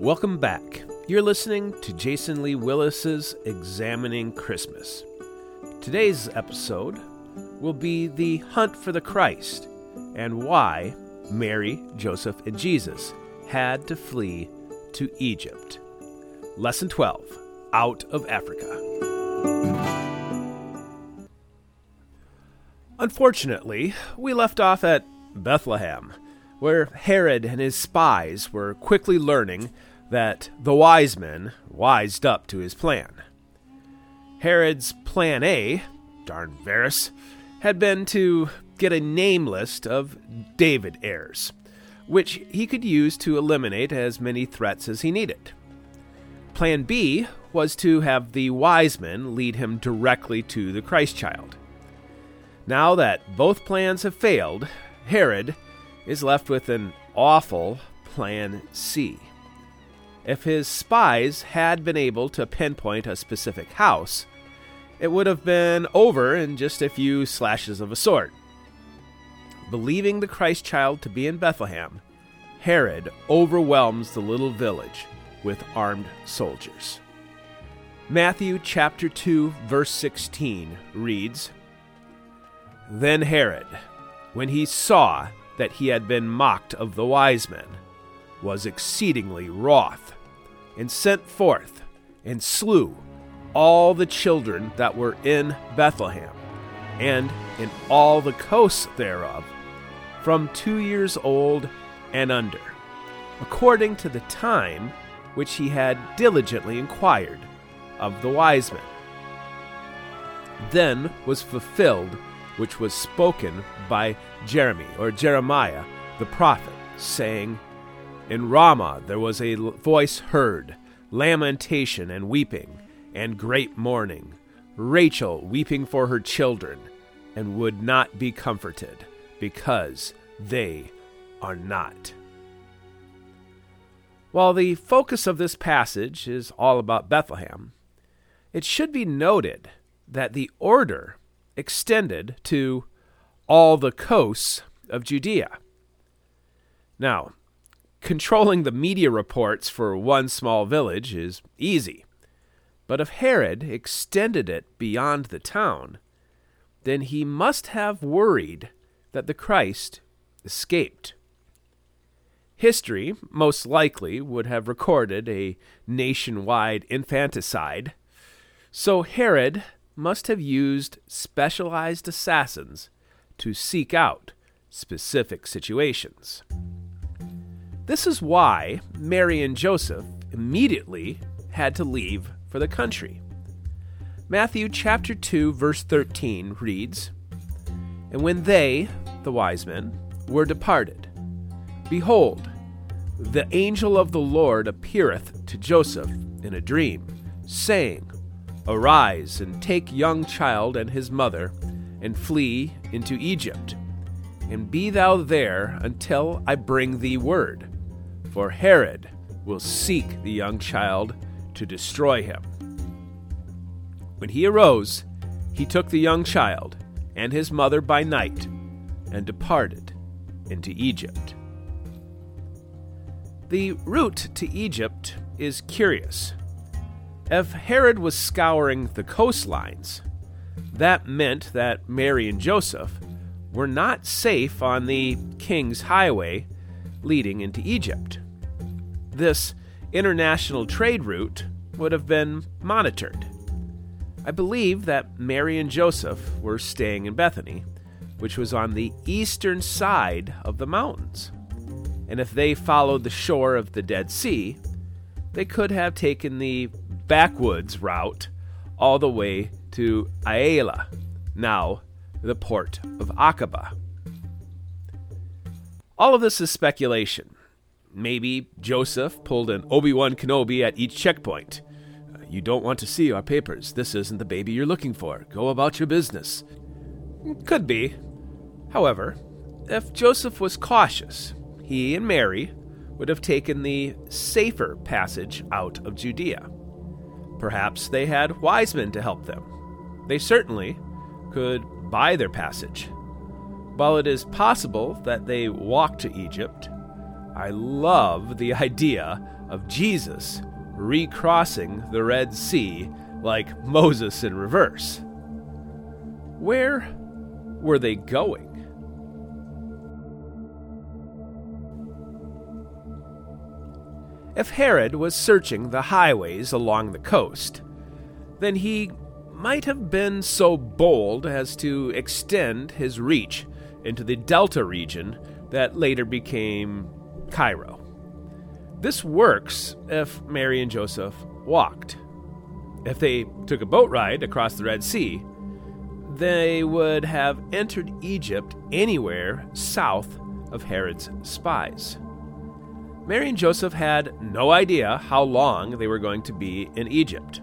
Welcome back. You're listening to Jason Lee Willis's Examining Christmas. Today's episode will be the hunt for the Christ and why Mary, Joseph, and Jesus had to flee to Egypt. Lesson 12 Out of Africa. Unfortunately, we left off at Bethlehem, where Herod and his spies were quickly learning that the wise men wised up to his plan. Herod's plan A, darn Varus, had been to get a name list of David heirs, which he could use to eliminate as many threats as he needed. Plan B was to have the wise men lead him directly to the Christ child. Now that both plans have failed, Herod is left with an awful Plan C. If his spies had been able to pinpoint a specific house, it would have been over in just a few slashes of a sword. Believing the Christ child to be in Bethlehem, Herod overwhelms the little village with armed soldiers. Matthew chapter 2 verse 16 reads Then Herod, when he saw that he had been mocked of the wise men, was exceedingly wroth, and sent forth and slew all the children that were in Bethlehem, and in all the coasts thereof, from two years old and under, according to the time which he had diligently inquired of the wise men. Then was fulfilled which was spoken by Jeremy or Jeremiah the prophet, saying, In Ramah there was a voice heard, lamentation and weeping, and great mourning, Rachel weeping for her children, and would not be comforted, because they are not. While the focus of this passage is all about Bethlehem, it should be noted that the order extended to all the coasts of Judea. Now, controlling the media reports for one small village is easy. But if Herod extended it beyond the town, then he must have worried that the Christ escaped. History most likely would have recorded a nationwide infanticide, so Herod must have used specialized assassins to seek out specific situations. This is why Mary and Joseph immediately had to leave for the country. Matthew chapter 2 verse 13 reads, And when they, the wise men, were departed, behold, the angel of the Lord appeareth to Joseph in a dream, saying, Arise and take young child and his mother, and flee into Egypt, and be thou there until I bring thee word, for Herod will seek the young child to destroy him. When he arose, he took the young child and his mother by night and departed into Egypt. The route to Egypt is curious. If Herod was scouring the coastlines, that meant that Mary and Joseph were not safe on the King's Highway leading into Egypt. This international trade route would have been monitored. I believe that Mary and Joseph were staying in Bethany, which was on the eastern side of the mountains. And if they followed the shore of the Dead Sea, they could have taken the backwoods route all the way to Aela, now the port of Aqaba. All of this is speculation. Maybe Joseph pulled an Obi Wan Kenobi at each checkpoint. Uh, you don't want to see our papers. This isn't the baby you're looking for. Go about your business. Could be. However, if Joseph was cautious, he and Mary would have taken the safer passage out of Judea. Perhaps they had wise men to help them. They certainly could buy their passage. While it is possible that they walked to Egypt, I love the idea of Jesus recrossing the Red Sea like Moses in reverse. Where were they going? If Herod was searching the highways along the coast, then he might have been so bold as to extend his reach into the Delta region that later became Cairo. This works if Mary and Joseph walked. If they took a boat ride across the Red Sea, they would have entered Egypt anywhere south of Herod's spies. Mary and Joseph had no idea how long they were going to be in Egypt.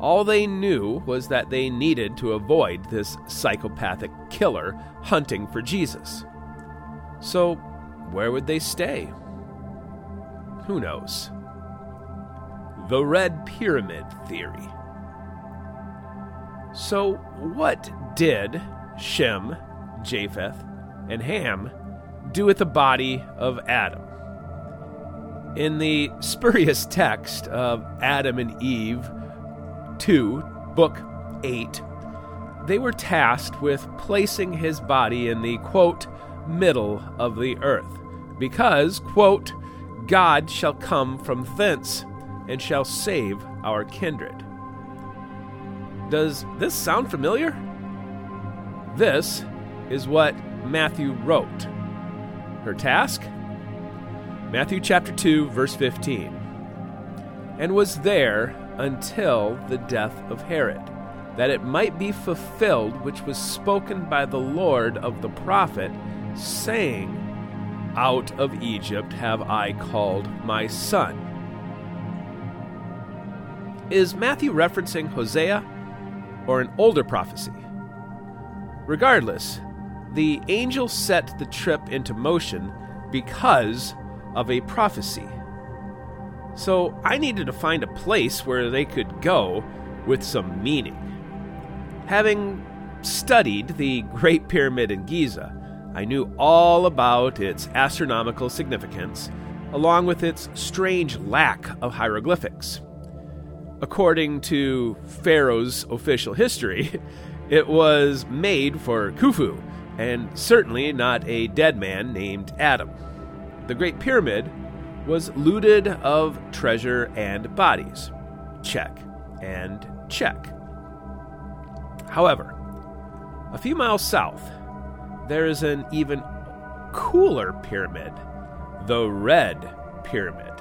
All they knew was that they needed to avoid this psychopathic killer hunting for Jesus. So, where would they stay? Who knows? The Red Pyramid Theory. So, what did Shem, Japheth, and Ham do with the body of Adam? In the spurious text of Adam and Eve 2, Book 8, they were tasked with placing his body in the, quote, middle of the earth, because, quote, God shall come from thence and shall save our kindred. Does this sound familiar? This is what Matthew wrote. Her task? Matthew chapter 2, verse 15. And was there until the death of Herod, that it might be fulfilled which was spoken by the Lord of the prophet, saying, Out of Egypt have I called my son. Is Matthew referencing Hosea or an older prophecy? Regardless, the angel set the trip into motion because of a prophecy. So I needed to find a place where they could go with some meaning. Having studied the Great Pyramid in Giza, I knew all about its astronomical significance, along with its strange lack of hieroglyphics. According to Pharaoh's official history, it was made for Khufu, and certainly not a dead man named Adam. The Great Pyramid was looted of treasure and bodies. Check and check. However, a few miles south, there is an even cooler pyramid, the Red Pyramid.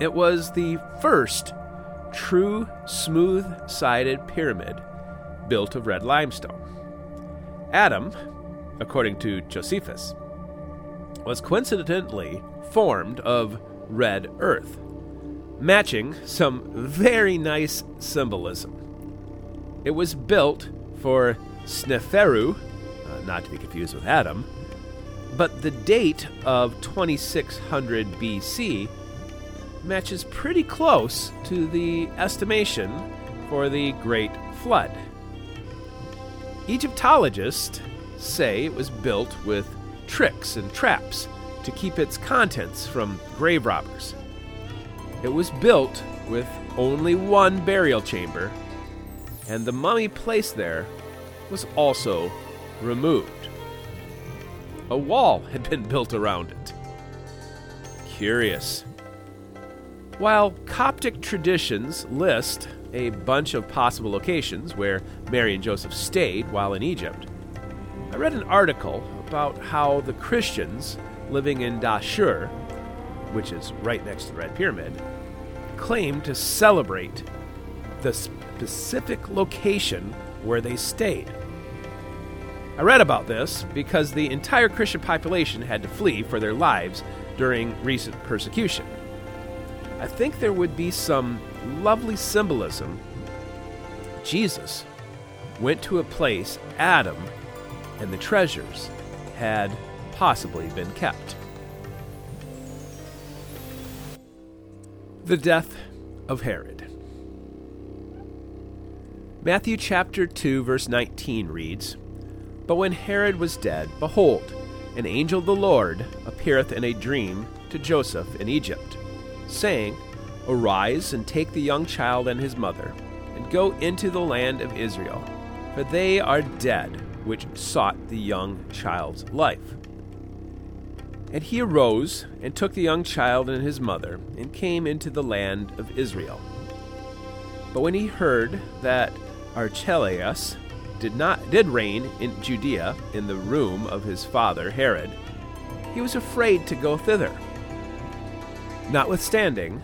It was the first true smooth sided pyramid built of red limestone. Adam, according to Josephus, was coincidentally formed of red earth, matching some very nice symbolism. It was built for Sneferu, uh, not to be confused with Adam, but the date of 2600 BC matches pretty close to the estimation for the Great Flood. Egyptologists say it was built with tricks and traps to keep its contents from grave robbers. It was built with only one burial chamber, and the mummy placed there was also removed. A wall had been built around it. Curious. While Coptic traditions list a bunch of possible locations where Mary and Joseph stayed while in Egypt, I read an article about how the Christians living in Dashur, which is right next to the Red Pyramid, claim to celebrate the specific location where they stayed. I read about this because the entire Christian population had to flee for their lives during recent persecution. I think there would be some lovely symbolism. Jesus went to a place Adam and the treasures had possibly been kept. The death of Herod. Matthew chapter 2 verse 19 reads, But when Herod was dead, behold, an angel of the Lord appeareth in a dream to Joseph in Egypt, saying, Arise and take the young child and his mother, and go into the land of Israel, for they are dead which sought the young child's life. And he arose and took the young child and his mother, and came into the land of Israel. But when he heard that Archelaus did not did reign in Judea in the room of his father Herod, he was afraid to go thither. Notwithstanding,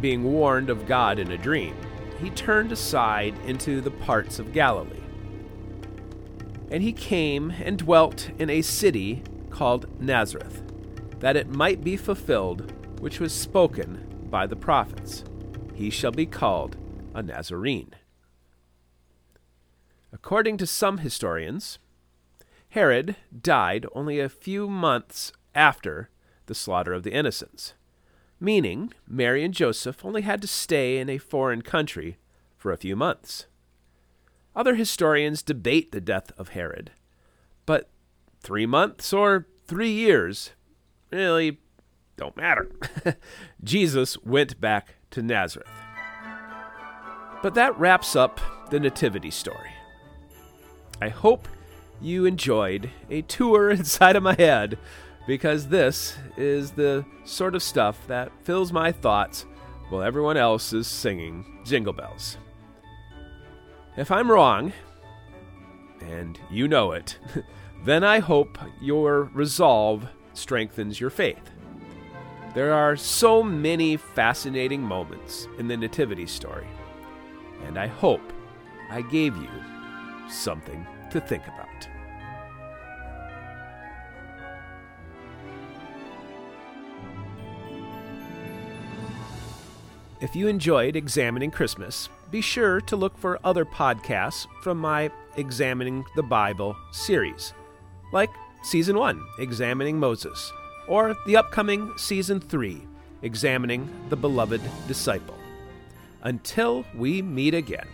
being warned of God in a dream, he turned aside into the parts of Galilee. And he came and dwelt in a city called Nazareth, that it might be fulfilled which was spoken by the prophets He shall be called a Nazarene. According to some historians, Herod died only a few months after the slaughter of the innocents, meaning Mary and Joseph only had to stay in a foreign country for a few months. Other historians debate the death of Herod, but three months or three years really don't matter. Jesus went back to Nazareth. But that wraps up the Nativity story. I hope you enjoyed a tour inside of my head because this is the sort of stuff that fills my thoughts while everyone else is singing Jingle Bells. If I'm wrong, and you know it, then I hope your resolve strengthens your faith. There are so many fascinating moments in the Nativity story, and I hope I gave you something to think about. If you enjoyed Examining Christmas, be sure to look for other podcasts from my Examining the Bible series, like Season 1, Examining Moses, or the upcoming Season 3, Examining the Beloved Disciple. Until we meet again.